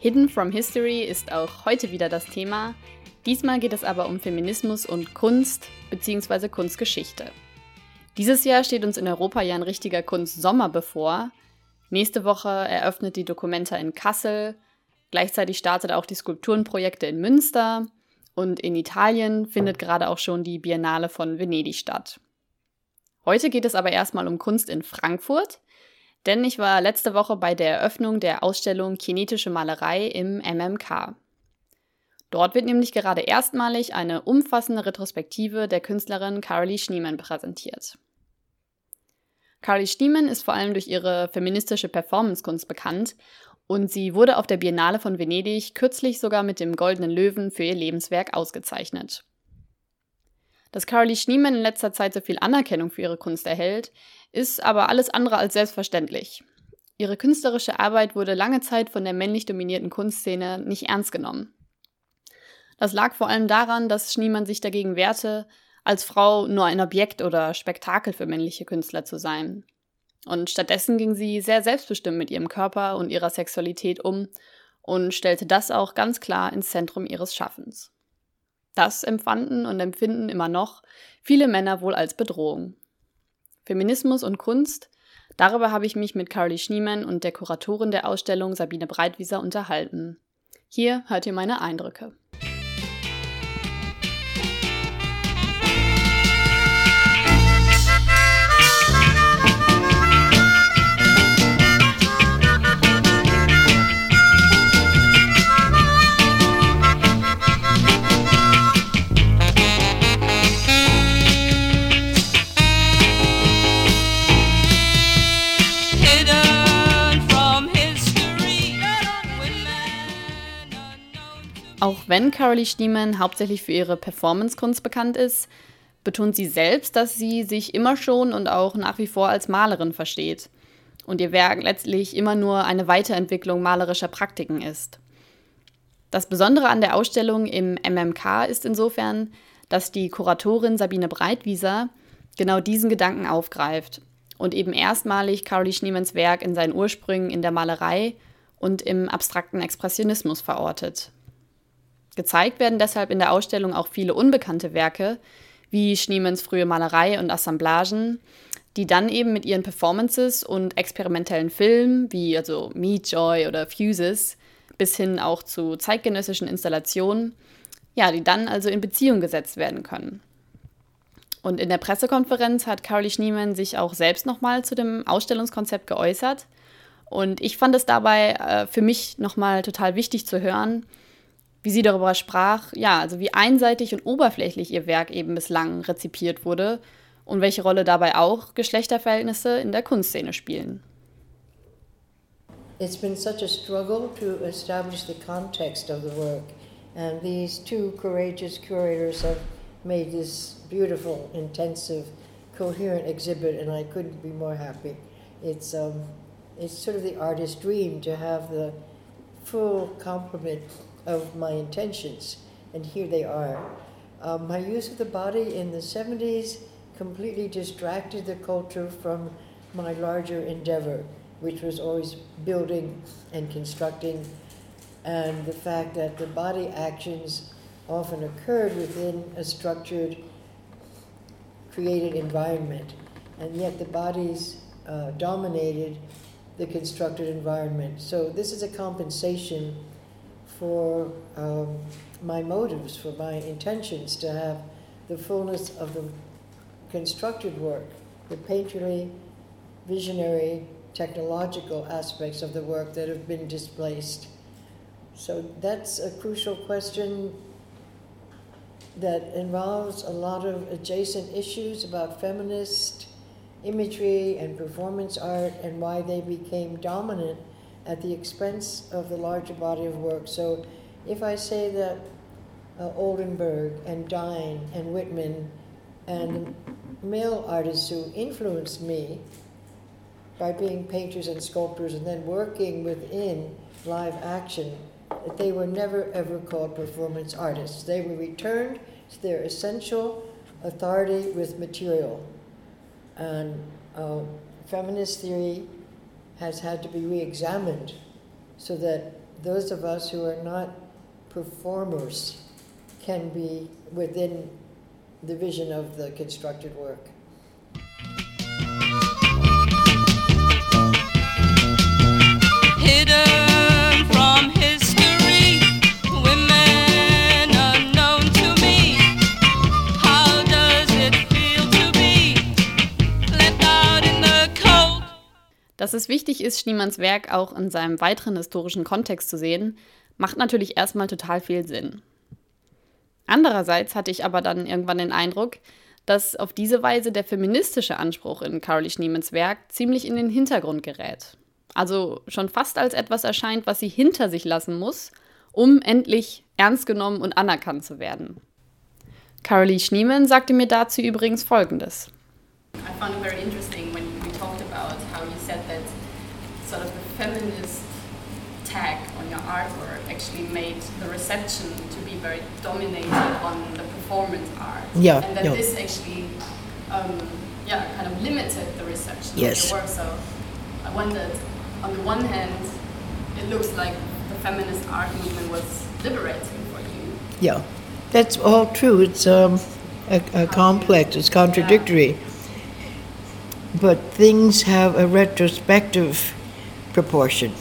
Hidden from History ist auch heute wieder das Thema. Diesmal geht es aber um Feminismus und Kunst bzw. Kunstgeschichte. Dieses Jahr steht uns in Europa ja ein richtiger Kunstsommer bevor. Nächste Woche eröffnet die Documenta in Kassel. Gleichzeitig startet auch die Skulpturenprojekte in Münster. Und in Italien findet gerade auch schon die Biennale von Venedig statt. Heute geht es aber erstmal um Kunst in Frankfurt. Denn ich war letzte Woche bei der Eröffnung der Ausstellung Kinetische Malerei im MMK. Dort wird nämlich gerade erstmalig eine umfassende Retrospektive der Künstlerin Carolee Schneemann präsentiert. Carolee Schneemann ist vor allem durch ihre feministische Performancekunst bekannt und sie wurde auf der Biennale von Venedig kürzlich sogar mit dem Goldenen Löwen für ihr Lebenswerk ausgezeichnet. Dass Carolee Schneemann in letzter Zeit so viel Anerkennung für ihre Kunst erhält, ist aber alles andere als selbstverständlich. Ihre künstlerische Arbeit wurde lange Zeit von der männlich dominierten Kunstszene nicht ernst genommen. Das lag vor allem daran, dass Schneemann sich dagegen wehrte, als Frau nur ein Objekt oder Spektakel für männliche Künstler zu sein. Und stattdessen ging sie sehr selbstbestimmt mit ihrem Körper und ihrer Sexualität um und stellte das auch ganz klar ins Zentrum ihres Schaffens. Das empfanden und empfinden immer noch viele Männer wohl als Bedrohung. Feminismus und Kunst, darüber habe ich mich mit Carly Schneemann und der Kuratorin der Ausstellung Sabine Breitwieser unterhalten. Hier hört ihr meine Eindrücke. Wenn Carolee Schneemann hauptsächlich für ihre Performancekunst bekannt ist, betont sie selbst, dass sie sich immer schon und auch nach wie vor als Malerin versteht und ihr Werk letztlich immer nur eine Weiterentwicklung malerischer Praktiken ist. Das Besondere an der Ausstellung im MMK ist insofern, dass die Kuratorin Sabine Breitwieser genau diesen Gedanken aufgreift und eben erstmalig Carolee Schneemanns Werk in seinen Ursprüngen in der Malerei und im abstrakten Expressionismus verortet. Gezeigt werden deshalb in der Ausstellung auch viele unbekannte Werke, wie Schneemanns frühe Malerei und Assemblagen, die dann eben mit ihren Performances und experimentellen Filmen, wie also Meet Joy oder Fuses, bis hin auch zu zeitgenössischen Installationen, ja, die dann also in Beziehung gesetzt werden können. Und in der Pressekonferenz hat Carolee Schneemann sich auch selbst nochmal zu dem Ausstellungskonzept geäußert. Und ich fand es dabei äh, für mich nochmal total wichtig zu hören, wie sie darüber sprach, ja, also wie einseitig und oberflächlich ihr Werk eben bislang rezipiert wurde und welche Rolle dabei auch Geschlechterverhältnisse in der Kunstszene spielen. It's been such a struggle to establish the context of the work, and these two courageous curators have made this beautiful, intensive, coherent exhibit, and I couldn't be more happy. It's um, it's sort of the artist's dream to have the full complement of my intentions, and here they are. Um, my use of the body in the 70s completely distracted the culture from my larger endeavor, which was always building and constructing, and the fact that the body actions often occurred within a structured, created environment, and yet the bodies uh, dominated the constructed environment. So, this is a compensation for um, my motives, for my intentions to have the fullness of the constructed work, the painterly, visionary, technological aspects of the work that have been displaced. So that's a crucial question that involves a lot of adjacent issues about feminist imagery and performance art and why they became dominant at the expense of the larger body of work. So if I say that uh, Oldenburg and Dine and Whitman and male artists who influenced me by being painters and sculptors and then working within live action, that they were never ever called performance artists. They were returned to their essential authority with material. And uh, feminist theory has had to be re examined so that those of us who are not performers can be within the vision of the constructed work. Hidden es wichtig ist, Schniemanns Werk auch in seinem weiteren historischen Kontext zu sehen, macht natürlich erstmal total viel Sinn. Andererseits hatte ich aber dann irgendwann den Eindruck, dass auf diese Weise der feministische Anspruch in Carolee Schneemanns Werk ziemlich in den Hintergrund gerät. Also schon fast als etwas erscheint, was sie hinter sich lassen muss, um endlich ernst genommen und anerkannt zu werden. Carolee Schneemann sagte mir dazu übrigens Folgendes. I found it very interesting when we talked about how you said that sort of the feminist tag on your artwork actually made the reception to be very dominated on the performance art. Yeah. And that yeah. this actually, um, yeah, kind of limited the reception yes. of your work. So I wondered, on the one hand, it looks like the feminist art movement was liberating for you. Yeah, that's all true. It's um, a, a complex, it's contradictory. Yeah. But things have a retrospective proportion.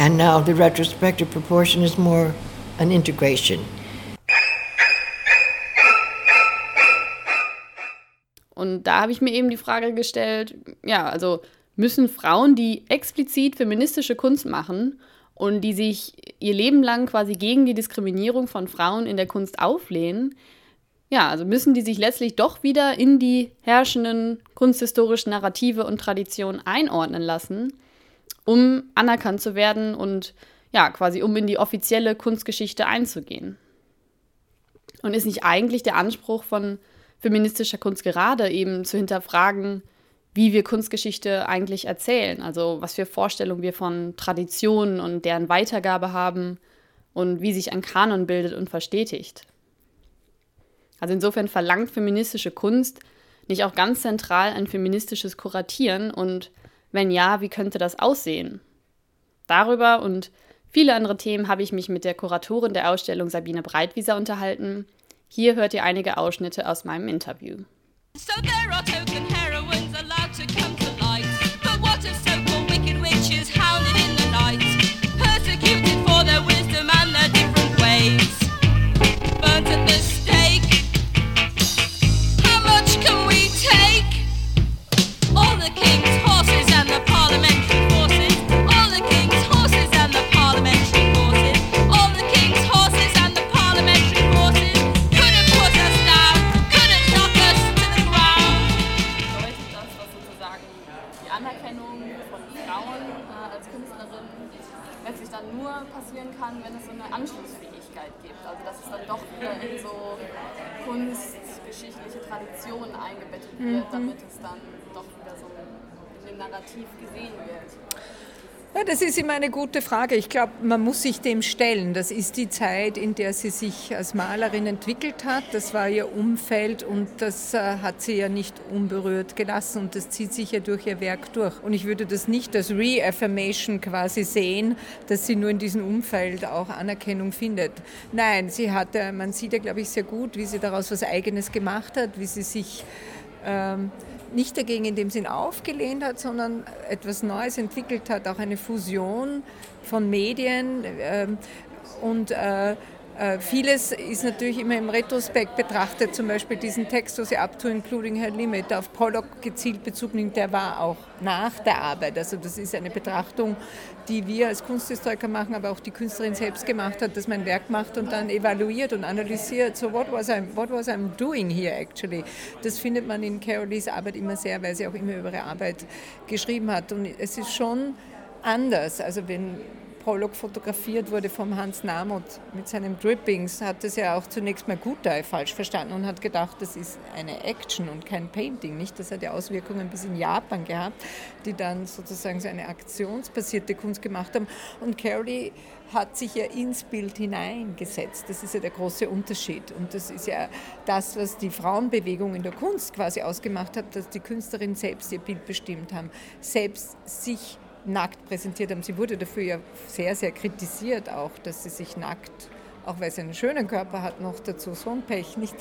And now the retrospective proportion is more an integration. Und da habe ich mir eben die Frage gestellt, ja, also müssen Frauen, die explizit feministische Kunst machen und die sich ihr Leben lang quasi gegen die Diskriminierung von Frauen in der Kunst auflehnen, ja, also müssen die sich letztlich doch wieder in die herrschenden kunsthistorischen Narrative und Traditionen einordnen lassen um anerkannt zu werden und ja, quasi um in die offizielle Kunstgeschichte einzugehen. Und ist nicht eigentlich der Anspruch von feministischer Kunst gerade eben zu hinterfragen, wie wir Kunstgeschichte eigentlich erzählen, also was für Vorstellungen wir von Traditionen und deren Weitergabe haben und wie sich ein Kanon bildet und verstetigt. Also insofern verlangt feministische Kunst nicht auch ganz zentral ein feministisches Kuratieren und wenn ja, wie könnte das aussehen? Darüber und viele andere Themen habe ich mich mit der Kuratorin der Ausstellung Sabine Breitwieser unterhalten. Hier hört ihr einige Ausschnitte aus meinem Interview. So dann nur passieren kann, wenn es so eine Anschlussfähigkeit gibt. Also dass es dann doch wieder in so kunstgeschichtliche Traditionen eingebettet wird, mhm. damit es dann doch wieder so in dem Narrativ gesehen wird. Ja, das ist immer eine gute Frage. Ich glaube, man muss sich dem stellen. Das ist die Zeit, in der sie sich als Malerin entwickelt hat. Das war ihr Umfeld und das äh, hat sie ja nicht unberührt gelassen und das zieht sich ja durch ihr Werk durch. Und ich würde das nicht als Reaffirmation quasi sehen, dass sie nur in diesem Umfeld auch Anerkennung findet. Nein, sie hat, man sieht ja, glaube ich, sehr gut, wie sie daraus was Eigenes gemacht hat, wie sie sich ähm, nicht dagegen in dem Sinn aufgelehnt hat, sondern etwas Neues entwickelt hat, auch eine Fusion von Medien ähm, und äh, vieles ist natürlich immer im Retrospekt betrachtet, zum Beispiel diesen Text, wo sie up to including her limit auf Pollock gezielt Bezug nimmt, der war auch nach der Arbeit. Also das ist eine Betrachtung, die wir als Kunsthistoriker machen, aber auch die Künstlerin selbst gemacht hat, dass man ein Werk macht und dann evaluiert und analysiert. So what was I, what was I doing here actually? Das findet man in Carolees Arbeit immer sehr, weil sie auch immer über ihre Arbeit geschrieben hat. Und es ist schon anders. Also wenn Pollock fotografiert wurde vom Hans Namuth mit seinem Drippings, hat das ja auch zunächst mal Gutai falsch verstanden und hat gedacht, das ist eine Action und kein Painting. Nicht? Das hat ja Auswirkungen bis in Japan gehabt, die dann sozusagen so eine aktionsbasierte Kunst gemacht haben. Und Carey hat sich ja ins Bild hineingesetzt. Das ist ja der große Unterschied. Und das ist ja das, was die Frauenbewegung in der Kunst quasi ausgemacht hat, dass die Künstlerinnen selbst ihr Bild bestimmt haben, selbst sich nackt präsentiert haben. Sie wurde dafür ja sehr, sehr kritisiert auch, dass sie sich nackt auch weil sie einen schönen Körper hat, noch dazu so ein Pech nicht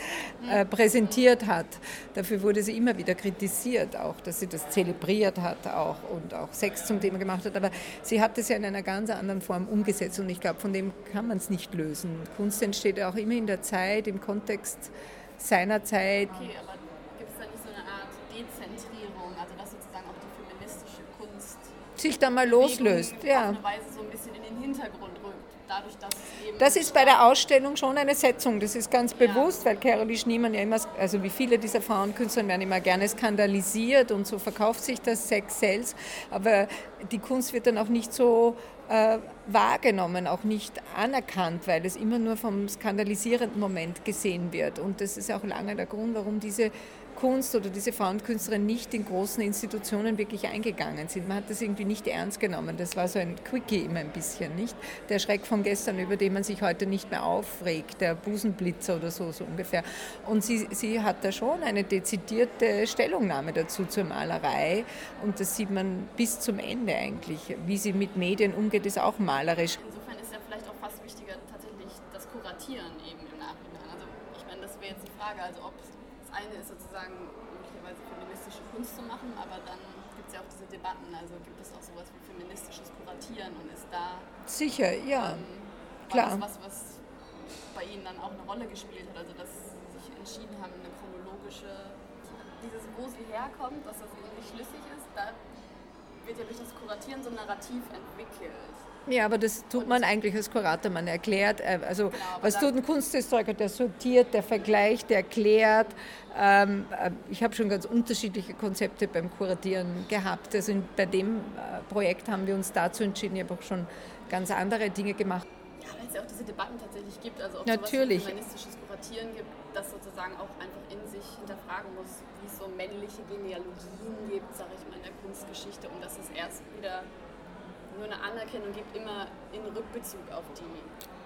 äh, präsentiert hat. Dafür wurde sie immer wieder kritisiert, auch dass sie das zelebriert hat auch und auch Sex zum Thema gemacht hat. Aber sie hat es ja in einer ganz anderen Form umgesetzt und ich glaube, von dem kann man es nicht lösen. Kunst entsteht auch immer in der Zeit, im Kontext seiner Zeit. Okay, sich da mal loslöst, ja. Auf eine Weise so ein bisschen in den Hintergrund rückt, dadurch, dass das ist bei der Ausstellung schon eine Setzung, das ist ganz bewusst, weil Caroline Schniemann ja immer, also wie viele dieser Frauenkünstler werden immer gerne skandalisiert und so verkauft sich das Sex selbst, aber die Kunst wird dann auch nicht so äh, wahrgenommen, auch nicht anerkannt, weil es immer nur vom skandalisierenden Moment gesehen wird. Und das ist auch lange der Grund, warum diese Kunst oder diese Frauenkünstlerin nicht in großen Institutionen wirklich eingegangen sind. Man hat das irgendwie nicht ernst genommen. Das war so ein Quickie immer ein bisschen, nicht? Der Schreck von gestern, über den man sich heute nicht mehr aufregt, der Busenblitzer oder so, so ungefähr. Und sie, sie hat da schon eine dezidierte Stellungnahme dazu zur Malerei und das sieht man bis zum Ende eigentlich. Wie sie mit Medien umgeht, ist auch malerisch. Insofern ist ja vielleicht auch fast wichtiger tatsächlich das Kuratieren eben im Nachhinein. Also ich meine, das wäre jetzt die Frage, also ob das eine ist sozusagen möglicherweise feministische Kunst zu machen, aber dann gibt es ja auch diese Debatten. Also gibt es auch sowas wie feministisches Kuratieren und ist da. Sicher, ja. Ähm, Klar. Das was, was bei Ihnen dann auch eine Rolle gespielt hat. Also dass Sie sich entschieden haben, eine chronologische. Dieses, wo sie herkommt, dass das irgendwie schlüssig ist, da wird ja durch das Kuratieren so ein Narrativ entwickelt. Ja, aber das tut man eigentlich als Kurator. Man erklärt, äh, also genau, was tut ein Kunsthistoriker? Der sortiert, der vergleicht, der erklärt. Ähm, äh, ich habe schon ganz unterschiedliche Konzepte beim Kuratieren gehabt. Also bei dem äh, Projekt haben wir uns dazu entschieden. Ich habe auch schon ganz andere Dinge gemacht. Ja, weil es ja auch diese Debatten tatsächlich gibt, also ob Natürlich. es feministisches Kuratieren gibt, das sozusagen auch einfach in sich hinterfragen muss, wie es so männliche Genealogien gibt, sage ich mal, in der Kunstgeschichte und dass es erst wieder nur eine Anerkennung gibt, immer in Rückbezug auf die.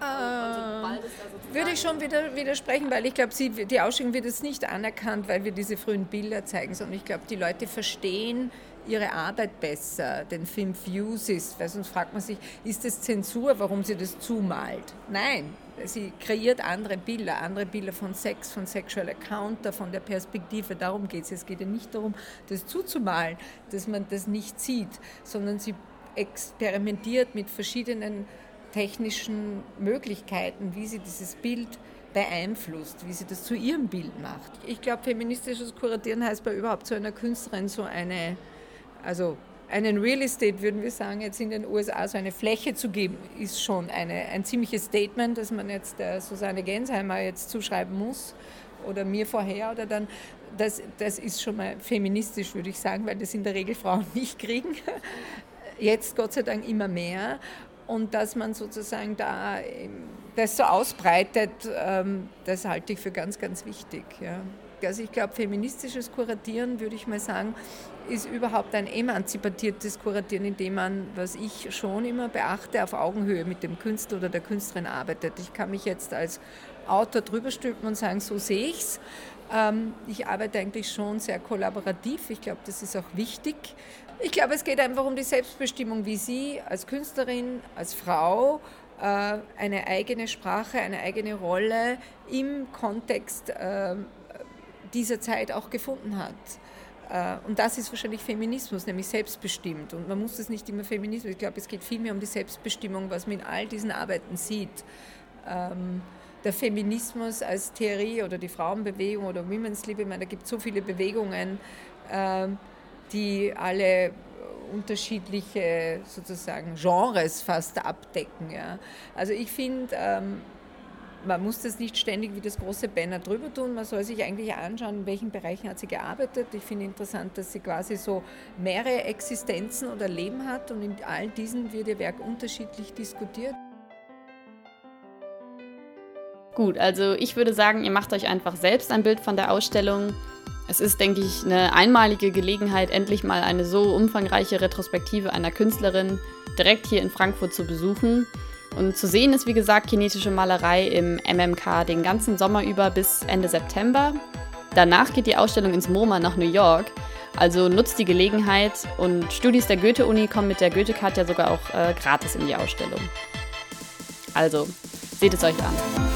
Äh, würde ich schon wieder widersprechen, weil ich glaube, die Ausstellung wird jetzt nicht anerkannt, weil wir diese frühen Bilder zeigen, sondern ich glaube, die Leute verstehen ihre Arbeit besser, den Film Fuses, weil sonst fragt man sich, ist das Zensur, warum sie das zumalt? Nein, sie kreiert andere Bilder, andere Bilder von Sex, von Sexual Encounter, von der Perspektive, darum geht es. Es geht ja nicht darum, das zuzumalen, dass man das nicht sieht, sondern sie experimentiert mit verschiedenen technischen Möglichkeiten, wie sie dieses Bild beeinflusst, wie sie das zu ihrem Bild macht. Ich glaube, feministisches Kuratieren heißt bei überhaupt so einer Künstlerin so eine, also einen Real Estate, würden wir sagen, jetzt in den USA so eine Fläche zu geben, ist schon eine, ein ziemliches Statement, das man jetzt der Susanne Gensheimer jetzt zuschreiben muss oder mir vorher oder dann, das, das ist schon mal feministisch, würde ich sagen, weil das in der Regel Frauen nicht kriegen jetzt Gott sei Dank immer mehr. Und dass man sozusagen da das so ausbreitet, ähm, das halte ich für ganz, ganz wichtig. Ja. Also ich glaube, feministisches Kuratieren, würde ich mal sagen, ist überhaupt ein emanzipatiertes Kuratieren, indem man, was ich schon immer beachte, auf Augenhöhe mit dem Künstler oder der Künstlerin arbeitet. Ich kann mich jetzt als Autor drüber stülpen und sagen, so sehe ich es. Ähm, ich arbeite eigentlich schon sehr kollaborativ. Ich glaube, das ist auch wichtig. Ich glaube, es geht einfach um die Selbstbestimmung, wie Sie als Künstlerin, als Frau äh, eine eigene Sprache, eine eigene Rolle im Kontext äh, dieser Zeit auch gefunden hat. Äh, und das ist wahrscheinlich Feminismus, nämlich selbstbestimmt. Und man muss das nicht immer Feminismus, ich glaube, es geht vielmehr um die Selbstbestimmung, was man in all diesen Arbeiten sieht. Ähm, der Feminismus als Theorie oder die Frauenbewegung oder Women's Liebe, ich meine, da gibt es so viele Bewegungen, ähm, die alle unterschiedliche sozusagen Genres fast abdecken. Ja. Also ich finde, ähm, man muss das nicht ständig wie das große Banner drüber tun, man soll sich eigentlich anschauen, in welchen Bereichen hat sie gearbeitet. Ich finde interessant, dass sie quasi so mehrere Existenzen oder Leben hat und in all diesen wird ihr Werk unterschiedlich diskutiert. Gut, also ich würde sagen, ihr macht euch einfach selbst ein Bild von der Ausstellung. Es ist, denke ich, eine einmalige Gelegenheit, endlich mal eine so umfangreiche Retrospektive einer Künstlerin direkt hier in Frankfurt zu besuchen. Und zu sehen ist, wie gesagt, kinetische Malerei im MMK den ganzen Sommer über bis Ende September. Danach geht die Ausstellung ins MoMA nach New York. Also nutzt die Gelegenheit und Studis der Goethe-Uni kommen mit der Goethe-Card ja sogar auch äh, gratis in die Ausstellung. Also, seht es euch an.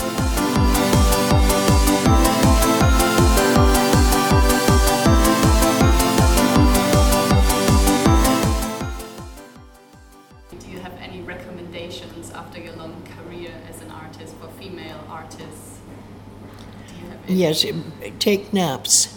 Artists? Yes, take naps.